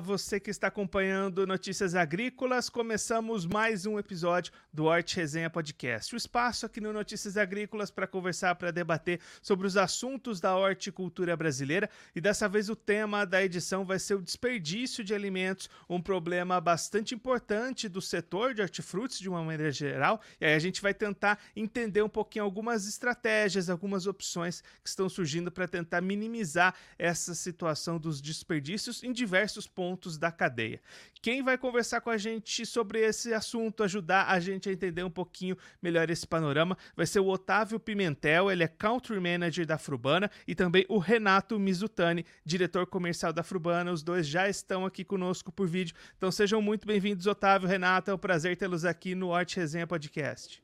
Você que está acompanhando Notícias Agrícolas. Começamos mais um episódio do Horti Resenha Podcast. O espaço aqui no Notícias Agrícolas para conversar, para debater sobre os assuntos da horticultura brasileira. E dessa vez o tema da edição vai ser o desperdício de alimentos, um problema bastante importante do setor de hortifrutis de uma maneira geral. E aí a gente vai tentar entender um pouquinho algumas estratégias, algumas opções que estão surgindo para tentar minimizar essa situação dos desperdícios em diversos pontos da cadeia. Quem vai conversar com a gente sobre esse assunto, ajudar a gente a entender um pouquinho melhor esse panorama, vai ser o Otávio Pimentel, ele é Country Manager da Frubana, e também o Renato Mizutani, diretor comercial da Frubana. Os dois já estão aqui conosco por vídeo. Então sejam muito bem-vindos, Otávio, Renato. É um prazer tê-los aqui no Arte Resenha Podcast.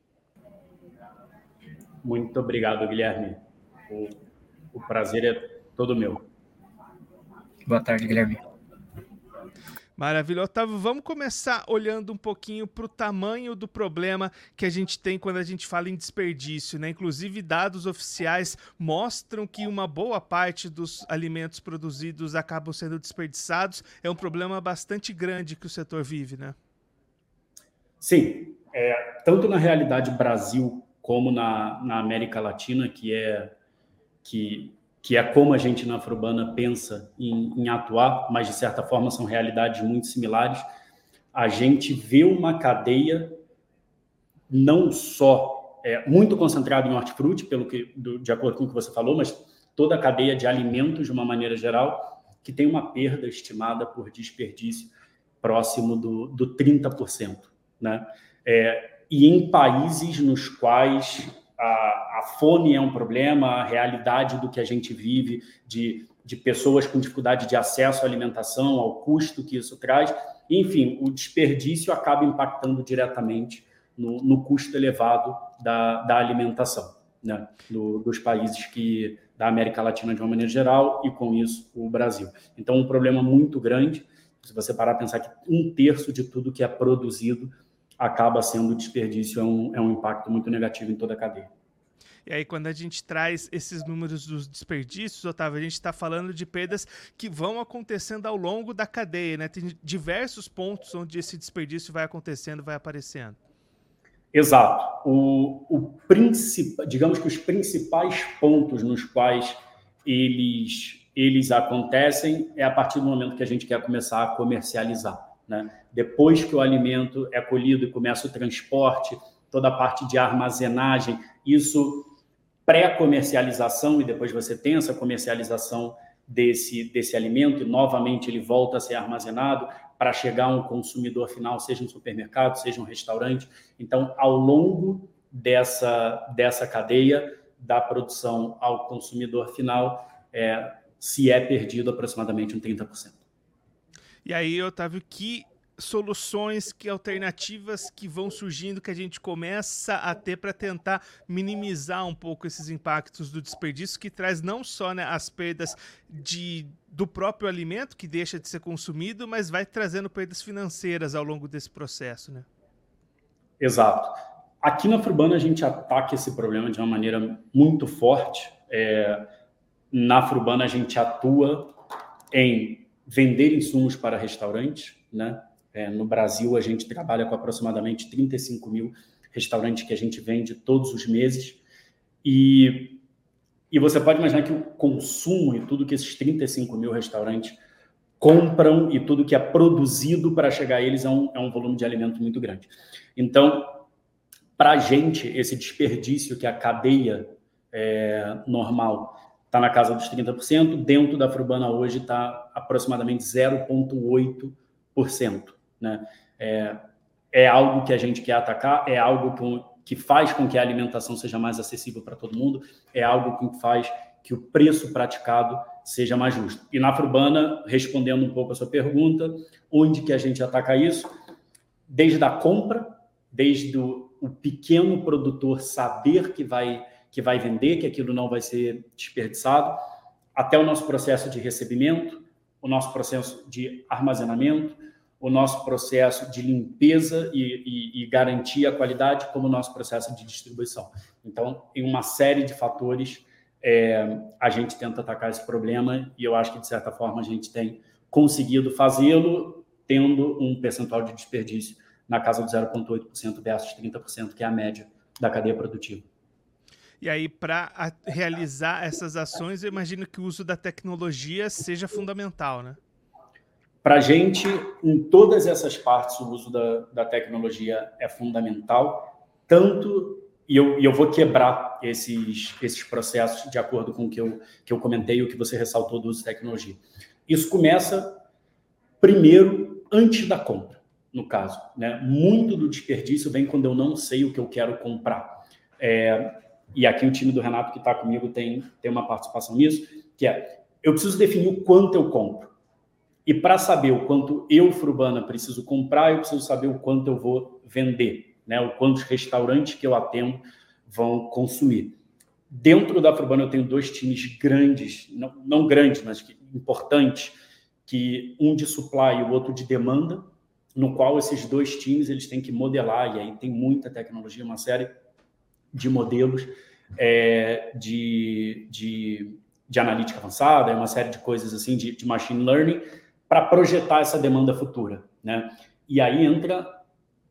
Muito obrigado, Guilherme. O, o prazer é todo meu. Boa tarde, Guilherme. Maravilha. Otávio, vamos começar olhando um pouquinho para o tamanho do problema que a gente tem quando a gente fala em desperdício. Né? Inclusive, dados oficiais mostram que uma boa parte dos alimentos produzidos acabam sendo desperdiçados. É um problema bastante grande que o setor vive, né? Sim. É, tanto na realidade Brasil como na, na América Latina, que é que que é como a gente na Afrobana pensa em, em, atuar, mas de certa forma são realidades muito similares. A gente vê uma cadeia não só é, muito concentrada em hortifruti, pelo que, do, de acordo com o que você falou, mas toda a cadeia de alimentos de uma maneira geral, que tem uma perda estimada por desperdício próximo do, do 30%. Né? É, e em países nos quais a, a fome é um problema, a realidade do que a gente vive, de, de pessoas com dificuldade de acesso à alimentação, ao custo que isso traz. Enfim, o desperdício acaba impactando diretamente no, no custo elevado da, da alimentação né, do, dos países que da América Latina de uma maneira geral e com isso o Brasil. Então, um problema muito grande. Se você parar a pensar que um terço de tudo que é produzido acaba sendo desperdício, é um, é um impacto muito negativo em toda a cadeia. E aí, quando a gente traz esses números dos desperdícios, Otávio, a gente está falando de perdas que vão acontecendo ao longo da cadeia, né? Tem diversos pontos onde esse desperdício vai acontecendo, vai aparecendo. Exato. O, o principal, digamos que os principais pontos nos quais eles, eles acontecem é a partir do momento que a gente quer começar a comercializar. Né? Depois que o alimento é colhido e começa o transporte, toda a parte de armazenagem, isso pré-comercialização e depois você tem essa comercialização desse, desse alimento e novamente ele volta a ser armazenado para chegar a um consumidor final, seja um supermercado, seja um restaurante. Então, ao longo dessa, dessa cadeia, da produção ao consumidor final, é, se é perdido aproximadamente um 30%. E aí, Otávio, que soluções, que alternativas que vão surgindo que a gente começa a ter para tentar minimizar um pouco esses impactos do desperdício que traz não só né, as perdas de, do próprio alimento que deixa de ser consumido, mas vai trazendo perdas financeiras ao longo desse processo, né? Exato. Aqui na Frubana a gente ataca esse problema de uma maneira muito forte. É, na Frubana a gente atua em vender insumos para restaurantes, né? É, no Brasil, a gente trabalha com aproximadamente 35 mil restaurantes que a gente vende todos os meses. E, e você pode imaginar que o consumo e tudo que esses 35 mil restaurantes compram e tudo que é produzido para chegar a eles é um, é um volume de alimento muito grande. Então, para a gente, esse desperdício que a cadeia é, normal está na casa dos 30%, dentro da Frubana hoje está aproximadamente 0,8%. Né? É, é algo que a gente quer atacar, é algo que, que faz com que a alimentação seja mais acessível para todo mundo, é algo que faz que o preço praticado seja mais justo. E na Afrubana, respondendo um pouco a sua pergunta, onde que a gente ataca isso? Desde a compra, desde o, o pequeno produtor saber que vai, que vai vender, que aquilo não vai ser desperdiçado, até o nosso processo de recebimento, o nosso processo de armazenamento, o nosso processo de limpeza e, e, e, garantir a qualidade, como o nosso processo de distribuição. Então, em uma série de fatores, é, a gente tenta atacar esse problema e eu acho que, de certa forma, a gente tem conseguido fazê-lo tendo um percentual de desperdício na casa do 0,8% versus 30%, que é a média da cadeia produtiva. E aí, para realizar essas ações, eu imagino que o uso da tecnologia seja fundamental, né? Para a gente, em todas essas partes, o uso da, da tecnologia é fundamental, tanto e eu, e eu vou quebrar esses, esses processos de acordo com o que eu, que eu comentei o que você ressaltou do uso de tecnologia. Isso começa primeiro antes da compra, no caso. Né? Muito do desperdício vem quando eu não sei o que eu quero comprar. É, e aqui o time do Renato que está comigo tem, tem uma participação nisso, que é, eu preciso definir o quanto eu compro. E para saber o quanto eu, Frubana, preciso comprar, eu preciso saber o quanto eu vou vender né? O quantos restaurantes que eu atendo vão consumir. Dentro da Afrobana eu tenho dois times grandes, não, não grandes, mas importantes, que um de supply e o outro de demanda, no qual esses dois times eles têm que modelar, e aí tem muita tecnologia, uma série de modelos é, de, de, de, analítica avançada, uma série de coisas assim, de, de machine learning, para projetar essa demanda futura. Né? E aí entra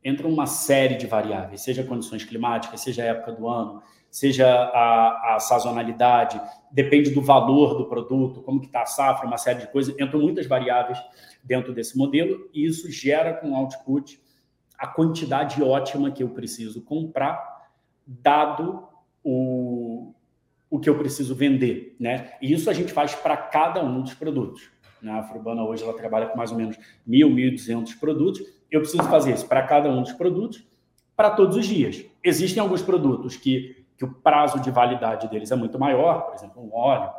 entra uma série de variáveis, seja condições climáticas, seja a época do ano, seja a, a sazonalidade, depende do valor do produto, como que está a safra, uma série de coisas. Entram muitas variáveis dentro desse modelo e isso gera com output a quantidade ótima que eu preciso comprar, dado o, o que eu preciso vender, né? E isso a gente faz para cada um dos produtos. Né? A Frurbana hoje ela trabalha com mais ou menos 1.000, 1.200 produtos eu preciso fazer isso para cada um dos produtos, para todos os dias. Existem alguns produtos que, que o prazo de validade deles é muito maior, por exemplo, um óleo,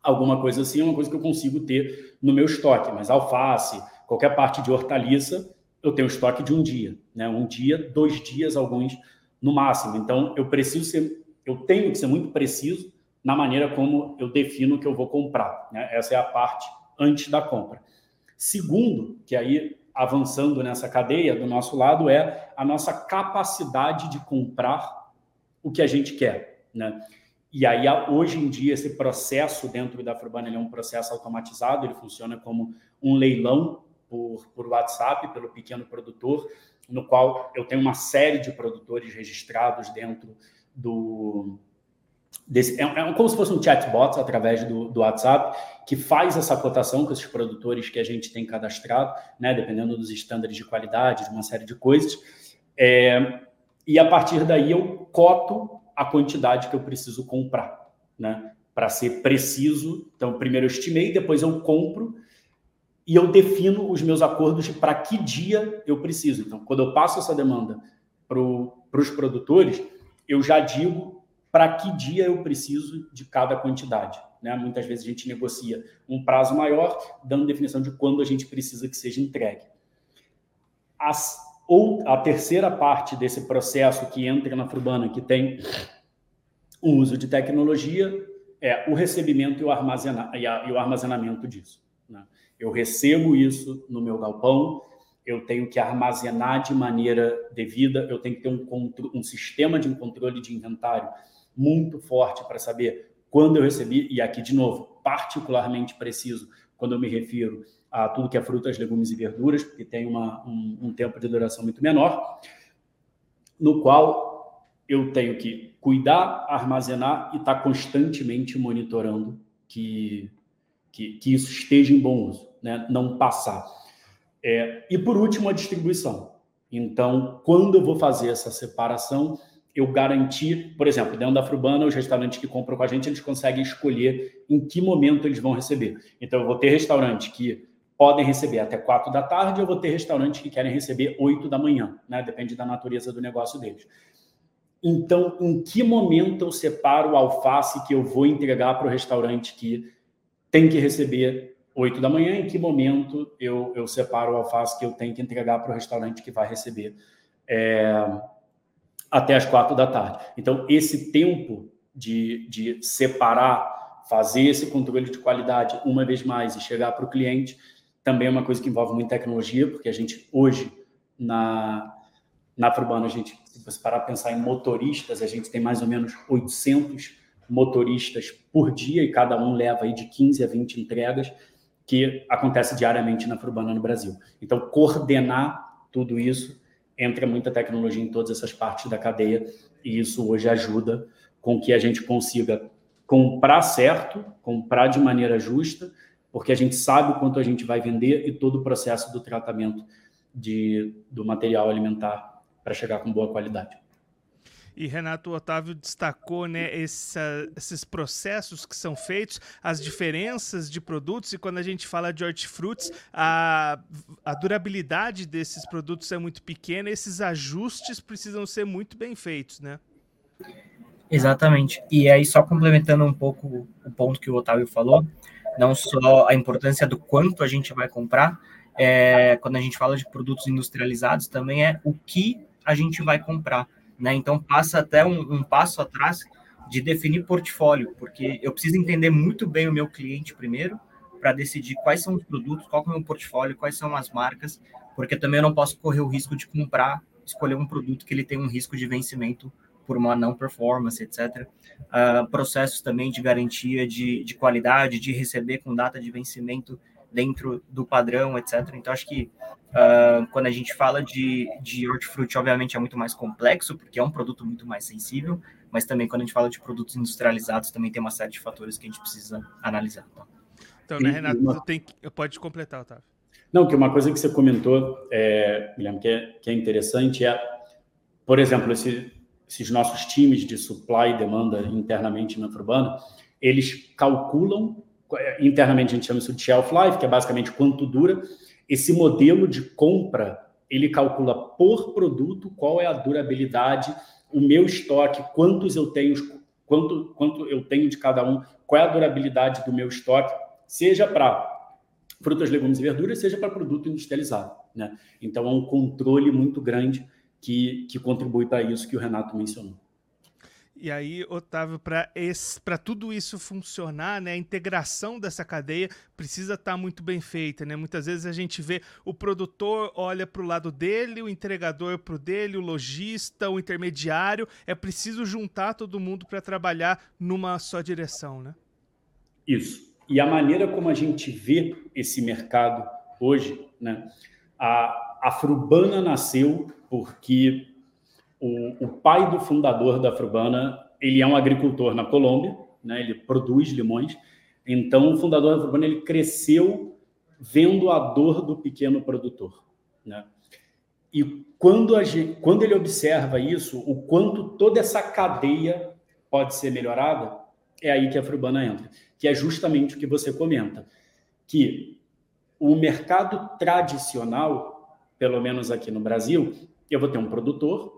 alguma coisa assim, é uma coisa que eu consigo ter no meu estoque, mas alface, qualquer parte de hortaliça, eu tenho estoque de um dia, né? Um dia, dois dias, alguns no máximo. Então, eu preciso ser, eu tenho que ser muito preciso na maneira como eu defino o que eu vou comprar. Né? Essa é a parte antes da compra. Segundo, que aí avançando nessa cadeia do nosso lado é a nossa capacidade de comprar o que a gente quer, né? E aí, hoje em dia, esse processo dentro da Frurbana é um processo automatizado, ele funciona como um leilão por, por WhatsApp, pelo pequeno produtor, no qual eu tenho uma série de produtores registrados dentro do, Desse, é, é, como se fosse um chatbot através do, do, WhatsApp que faz essa cotação com esses produtores que a gente tem cadastrado, né, dependendo dos estándares de qualidade, de uma série de coisas. É, e a partir daí eu coto a quantidade que eu preciso comprar, né, para ser preciso. Então, primeiro eu estimei, depois eu compro e eu defino os meus acordos para que dia eu preciso. Então, quando eu passo essa demanda para os produtores, eu já digo para que dia eu preciso de cada quantidade. Né? Muitas vezes a gente negocia um prazo maior, dando definição de quando a gente precisa que seja entregue. As, ou a terceira parte desse processo que entra na Frubana, que tem o uso de tecnologia, é o recebimento e o, armazena, e, a, e o armazenamento disso. Né? Eu recebo isso no meu galpão, eu tenho que armazenar de maneira devida, eu tenho que ter um, um sistema de controle de inventário muito forte para saber quando eu recebi, e aqui de novo, particularmente preciso quando eu me refiro a tudo que é frutas, legumes e verduras, porque tem uma, um, um tempo de duração muito menor, no qual eu tenho que cuidar, armazenar e estar tá constantemente monitorando que, que, que, isso esteja em bom uso, né? não passar. É, e por último, a distribuição. Então, quando eu vou fazer essa separação, eu garantir, por exemplo, dentro da Frubana, os restaurantes que compram com a gente, eles conseguem escolher em que momento eles vão receber. Então, eu vou ter restaurantes que podem receber até quatro da tarde, eu vou ter restaurantes que querem receber oito da manhã, né? Depende da natureza do negócio deles. Então, em que momento eu separo o alface que eu vou entregar para o restaurante que tem que receber oito da manhã? Em que momento eu, eu separo o alface que eu tenho que entregar para o restaurante que vai receber é, até as quatro da tarde. Então, esse tempo de, de separar, fazer esse controle de qualidade uma vez mais e chegar para o cliente também é uma coisa que envolve muita tecnologia, porque a gente hoje na na Urbana, a gente, se você parar para pensar em motoristas, a gente tem mais ou menos 800 motoristas por dia e cada um leva aí de 15 a 20 entregas. Que acontece diariamente na Frurbana no Brasil. Então, coordenar tudo isso entra muita tecnologia em todas essas partes da cadeia e isso hoje ajuda com que a gente consiga comprar certo, comprar de maneira justa, porque a gente sabe quanto a gente vai vender e todo o processo do tratamento de, do material alimentar para chegar com boa qualidade. E Renato Otávio destacou né, essa, esses processos que são feitos, as diferenças de produtos, e quando a gente fala de hortifrutis, a, a durabilidade desses produtos é muito pequena, esses ajustes precisam ser muito bem feitos, né? Exatamente. E aí, só complementando um pouco o ponto que o Otávio falou, não só a importância do quanto a gente vai comprar, é, quando a gente fala de produtos industrializados, também é o que a gente vai comprar. Né? Então, passa até um, um passo atrás de definir portfólio, porque eu preciso entender muito bem o meu cliente primeiro, para decidir quais são os produtos, qual é o meu portfólio, quais são as marcas, porque também eu não posso correr o risco de comprar, escolher um produto que ele tem um risco de vencimento por uma não performance, etc. Uh, ah, processos também de garantia de, de qualidade, de receber com data de vencimento dentro do padrão, etc. Então, acho que uh, quando a gente fala de, de hortifruti, obviamente é muito mais complexo, porque é um produto muito mais sensível, mas também quando a gente fala de produtos industrializados, também tem uma série de fatores que a gente precisa analisar. Tá? Então, né, Renato, uma... tem que... pode completar, Otávio. Não, que uma coisa que você comentou, é, Guilherme, que é, que é interessante é, por exemplo, esse, esses nossos times de supply e demanda internamente na Urbana, eles calculam, internamente a gente chama isso de shelf life, que é basicamente quanto dura. Esse modelo de compra, ele calcula por produto qual é a durabilidade, o meu estoque, quantos eu tenho, quanto, quanto eu tenho de cada um, qual é a durabilidade do meu estoque, seja para frutas, legumes e verduras, seja para produto industrializado. Né? Então, é um controle muito grande que, que contribui para isso que o Renato mencionou. E aí, Otávio, para tudo isso funcionar, né, a integração dessa cadeia precisa estar tá muito bem feita. Né? Muitas vezes a gente vê o produtor olha para o lado dele, o entregador para o dele, o lojista, o intermediário. É preciso juntar todo mundo para trabalhar numa só direção. Né? Isso. E a maneira como a gente vê esse mercado hoje, né, a, a Frubana nasceu porque o, o pai do fundador da Frubana, ele é um agricultor na Colômbia, né? Ele produz limões. Então, o fundador da Frubana, ele cresceu vendo a dor do pequeno produtor, né? E quando, gente, quando ele observa isso, o quanto toda essa cadeia pode ser melhorada, é aí que a Frubana entra, que é justamente o que você comenta, que o mercado tradicional, pelo menos aqui no Brasil, eu vou ter um produtor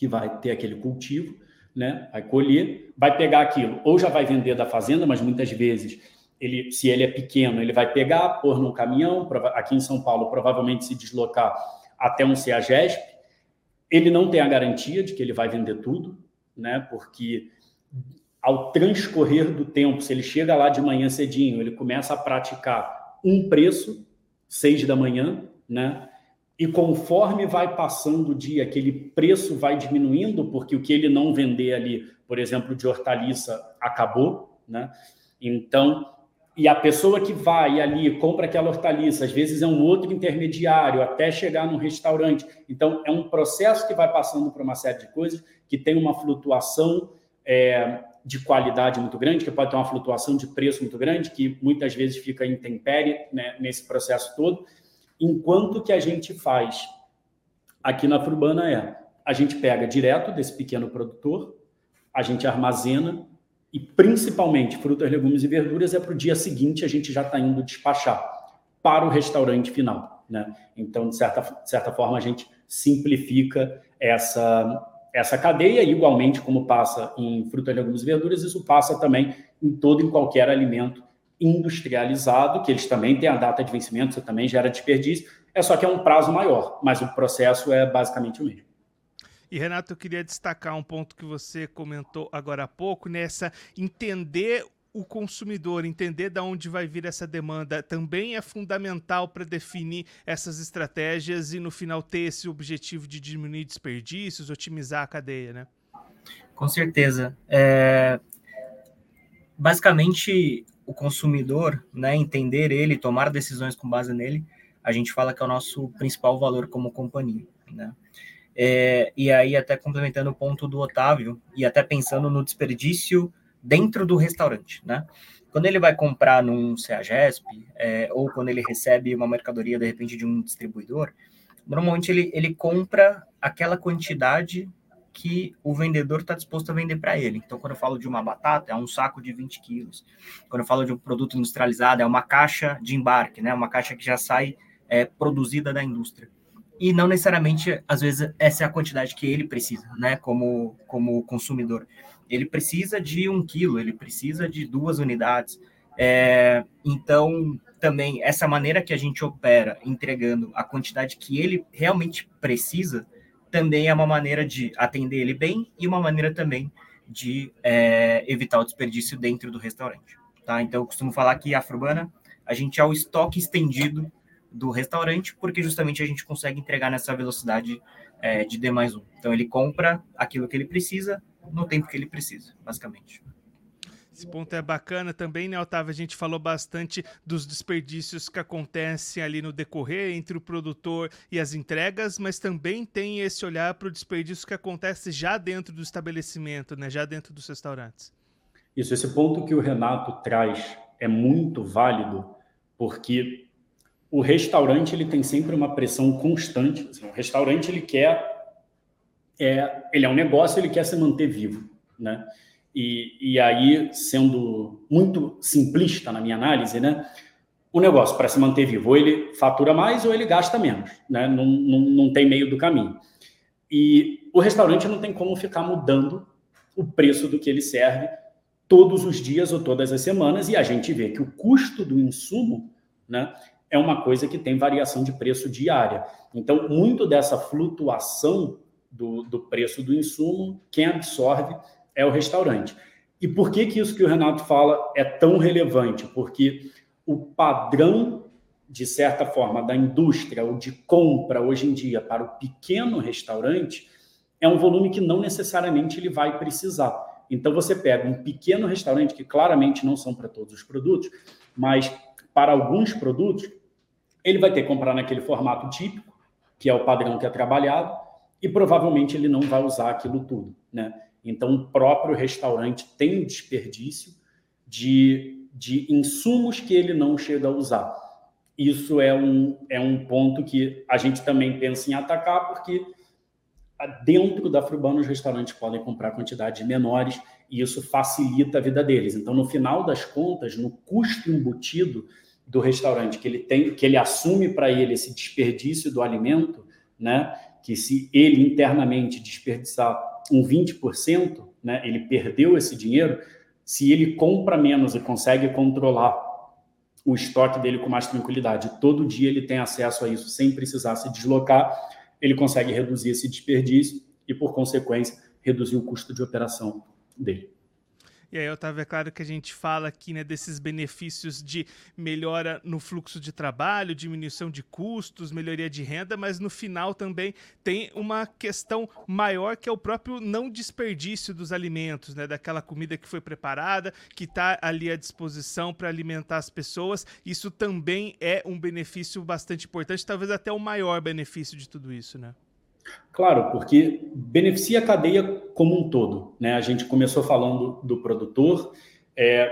que vai ter aquele cultivo, né? Vai colher, vai pegar aquilo, ou já vai vender da fazenda, mas muitas vezes ele, se ele é pequeno, ele vai pegar, pôr num caminhão, aqui em São Paulo, provavelmente se deslocar até um CEAGESP. Ele não tem a garantia de que ele vai vender tudo, né? Porque ao transcorrer do tempo, se ele chega lá de manhã cedinho, ele começa a praticar um preço, seis da manhã, né? E conforme vai passando o dia, aquele preço vai diminuindo, porque o que ele não vender ali, por exemplo, de hortaliça, acabou, né? Então, e a pessoa que vai ali compra aquela hortaliça, às vezes é um outro intermediário até chegar no restaurante. Então, é um processo que vai passando por uma série de coisas que tem uma flutuação é, de qualidade muito grande, que pode ter uma flutuação de preço muito grande, que muitas vezes fica intempérie né, nesse processo todo. Enquanto que a gente faz aqui na Furbana é, a gente pega direto desse pequeno produtor, a gente armazena e principalmente frutas, legumes e verduras é para o dia seguinte a gente já está indo despachar para o restaurante final, né? Então de certa, de certa forma a gente simplifica essa essa cadeia, igualmente como passa em frutas, legumes e verduras, isso passa também em todo e qualquer alimento industrializado, que eles também têm a data de vencimento, você também gera desperdício, é só que é um prazo maior, mas o processo é basicamente o mesmo. E Renato, eu queria destacar um ponto que você comentou agora há pouco, nessa entender o consumidor, entender de onde vai vir essa demanda, também é fundamental para definir essas estratégias e no final ter esse objetivo de diminuir desperdícios, otimizar a cadeia, né? Com certeza. É... Basicamente, o consumidor, né, entender ele, tomar decisões com base nele, a gente fala que é o nosso principal valor como companhia, né? É, e aí, até complementando o ponto do Otávio, e até pensando no desperdício dentro do restaurante, né? Quando ele vai comprar num CEAGESP, é, ou quando ele recebe uma mercadoria, de repente, de um distribuidor, normalmente ele, ele compra aquela quantidade que o vendedor está disposto a vender para ele. Então, quando eu falo de uma batata, é um saco de 20 quilos. Quando eu falo de um produto industrializado, é uma caixa de embarque, né? uma caixa que já sai é, produzida da indústria. E não necessariamente, às vezes, essa é a quantidade que ele precisa, né? como, como consumidor. Ele precisa de um quilo, ele precisa de duas unidades. É, então, também, essa maneira que a gente opera, entregando a quantidade que ele realmente precisa, também é uma maneira de atender ele bem e uma maneira também de é, evitar o desperdício dentro do restaurante. Tá? Então, eu costumo falar que Afrobana, a gente é o estoque estendido do restaurante, porque justamente a gente consegue entregar nessa velocidade é, de D mais um. Então, ele compra aquilo que ele precisa no tempo que ele precisa, basicamente. Esse ponto é bacana também, né, Otávio? A gente falou bastante dos desperdícios que acontecem ali no decorrer entre o produtor e as entregas, mas também tem esse olhar para o desperdício que acontece já dentro do estabelecimento, né, já dentro dos restaurantes. Isso, esse ponto que o Renato traz é muito válido, porque o restaurante ele tem sempre uma pressão constante. Assim, o restaurante ele quer, é, ele é um negócio, ele quer se manter vivo, né? E, e aí, sendo muito simplista na minha análise, né? O negócio, para se manter vivo, ou ele fatura mais ou ele gasta menos, né? Não, não, não tem meio do caminho. E o restaurante não tem como ficar mudando o preço do que ele serve todos os dias ou todas as semanas, e a gente vê que o custo do insumo né, é uma coisa que tem variação de preço diária. Então, muito dessa flutuação do, do preço do insumo, quem absorve é o restaurante. E por que, que isso que o Renato fala é tão relevante? Porque o padrão, de certa forma, da indústria ou de compra hoje em dia para o pequeno restaurante é um volume que não necessariamente ele vai precisar. Então você pega um pequeno restaurante, que claramente não são para todos os produtos, mas para alguns produtos, ele vai ter que comprar naquele formato típico, que é o padrão que é trabalhado, e provavelmente ele não vai usar aquilo tudo, né? Então, o próprio restaurante tem desperdício de, de insumos que ele não chega a usar. Isso é um, é um ponto que a gente também pensa em atacar, porque dentro da Frubana os restaurantes podem comprar quantidades menores e isso facilita a vida deles. Então, no final das contas, no custo embutido do restaurante que ele tem, que ele assume para ele esse desperdício do alimento, né? Que se ele internamente desperdiçar um 20%, né, ele perdeu esse dinheiro, se ele compra menos e consegue controlar o estoque dele com mais tranquilidade, todo dia ele tem acesso a isso sem precisar se deslocar, ele consegue reduzir esse desperdício e, por consequência, reduzir o custo de operação dele. E aí, Otávio, é claro que a gente fala aqui né, desses benefícios de melhora no fluxo de trabalho, diminuição de custos, melhoria de renda, mas no final também tem uma questão maior que é o próprio não desperdício dos alimentos, né, daquela comida que foi preparada, que está ali à disposição para alimentar as pessoas. Isso também é um benefício bastante importante, talvez até o maior benefício de tudo isso, né? Claro, porque beneficia a cadeia como um todo. Né? A gente começou falando do produtor, é,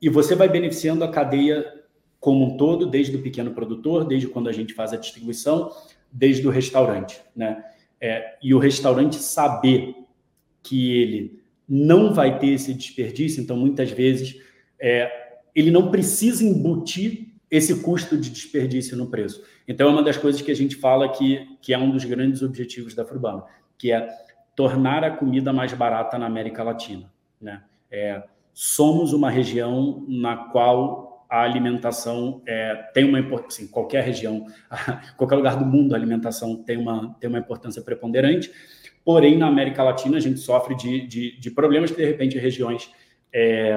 e você vai beneficiando a cadeia como um todo, desde o pequeno produtor, desde quando a gente faz a distribuição, desde o restaurante. Né? É, e o restaurante saber que ele não vai ter esse desperdício, então muitas vezes é, ele não precisa embutir esse custo de desperdício no preço. Então, é uma das coisas que a gente fala que, que é um dos grandes objetivos da Frubana, que é tornar a comida mais barata na América Latina. Né? É, somos uma região na qual a alimentação é, tem uma importância, assim, qualquer região, qualquer lugar do mundo, a alimentação tem uma, tem uma importância preponderante, porém, na América Latina, a gente sofre de, de, de problemas que, de repente, regiões é,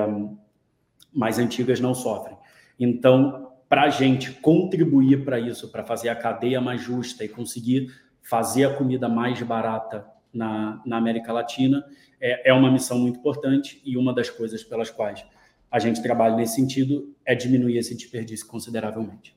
mais antigas não sofrem. Então, para a gente contribuir para isso, para fazer a cadeia mais justa e conseguir fazer a comida mais barata na, na América Latina, é, é uma missão muito importante e uma das coisas pelas quais a gente trabalha nesse sentido, é diminuir esse desperdício consideravelmente.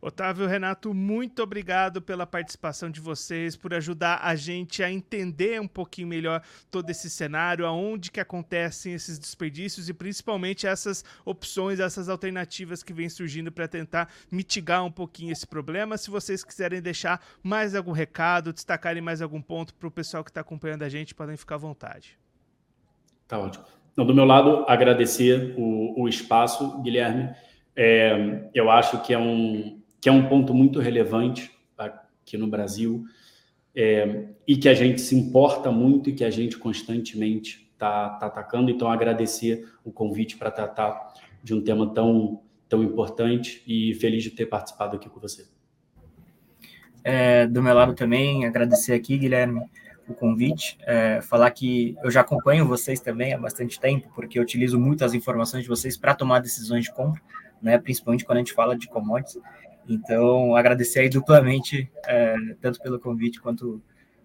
Otávio Renato, muito obrigado pela participação de vocês, por ajudar a gente a entender um pouquinho melhor todo esse cenário, aonde que acontecem esses desperdícios e principalmente essas opções, essas alternativas que vêm surgindo para tentar mitigar um pouquinho esse problema. Se vocês quiserem deixar mais algum recado, destacarem mais algum ponto para o pessoal que está acompanhando a gente, podem ficar à vontade. Tá ótimo. Então, do meu lado, agradecer o, o espaço, Guilherme. É, eu acho que é um, que é um ponto muito relevante aqui no Brasil é, e que a gente se importa muito e que a gente constantemente está tá atacando. Então, agradecer o convite para tratar de um tema tão, tão importante e feliz de ter participado aqui com você. É, do meu lado também, agradecer aqui, Guilherme, o convite. É, falar que eu já acompanho vocês também há bastante tempo, porque eu utilizo muito as informações de vocês para tomar decisões de compra, né, principalmente quando a gente fala de commodities. Então, agradecer aí duplamente, é, tanto pelo convite quanto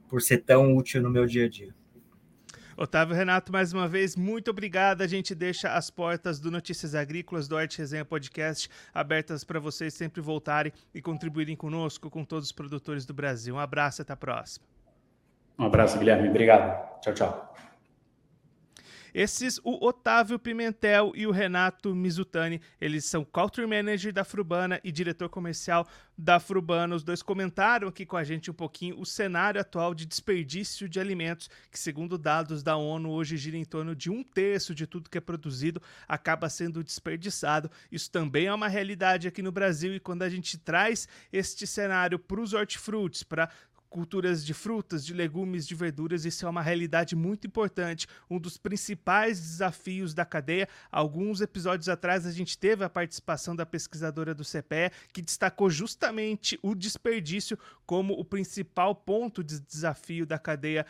por ser tão útil no meu dia a dia. Otávio Renato, mais uma vez, muito obrigado. A gente deixa as portas do Notícias Agrícolas, do Arte Resenha Podcast, abertas para vocês sempre voltarem e contribuírem conosco, com todos os produtores do Brasil. Um abraço, até a próxima. Um abraço, Guilherme. Obrigado. Tchau, tchau. Esses, o Otávio Pimentel e o Renato Mizutani, eles são Culture Manager da Frubana e diretor comercial da Frubana. Os dois comentaram aqui com a gente um pouquinho o cenário atual de desperdício de alimentos, que segundo dados da ONU hoje gira em torno de um terço de tudo que é produzido acaba sendo desperdiçado. Isso também é uma realidade aqui no Brasil e quando a gente traz este cenário para os hortifrutis, para culturas de frutas, de legumes, de verduras, isso é uma realidade muito importante, um dos principais desafios da cadeia. Alguns episódios atrás a gente teve a participação da pesquisadora do CPE, que destacou justamente o desperdício como o principal ponto de desafio da cadeia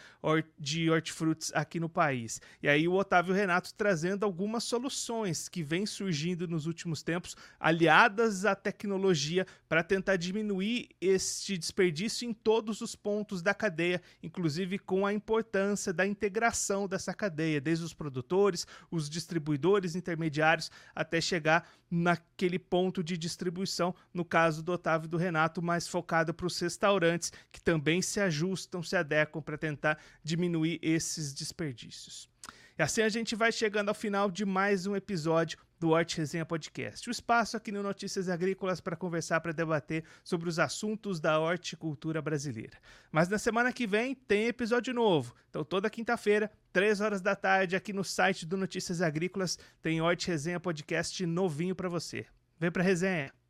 de hortifrutis aqui no país. E aí o Otávio Renato trazendo algumas soluções que vêm surgindo nos últimos tempos, aliadas à tecnologia, para tentar diminuir este desperdício em todos os pontos da cadeia, inclusive com a importância da integração dessa cadeia, desde os produtores, os distribuidores intermediários, até chegar naquele ponto de distribuição, no caso do Otávio e do Renato, mais focado para os restaurantes, que também se ajustam, se adequam para tentar diminuir esses desperdícios. E assim a gente vai chegando ao final de mais um episódio do Horti Resenha Podcast. O espaço aqui no Notícias Agrícolas para conversar, para debater sobre os assuntos da horticultura brasileira. Mas na semana que vem tem episódio novo. Então toda quinta-feira, três horas da tarde, aqui no site do Notícias Agrícolas, tem Horti Resenha Podcast novinho para você. Vem para resenha!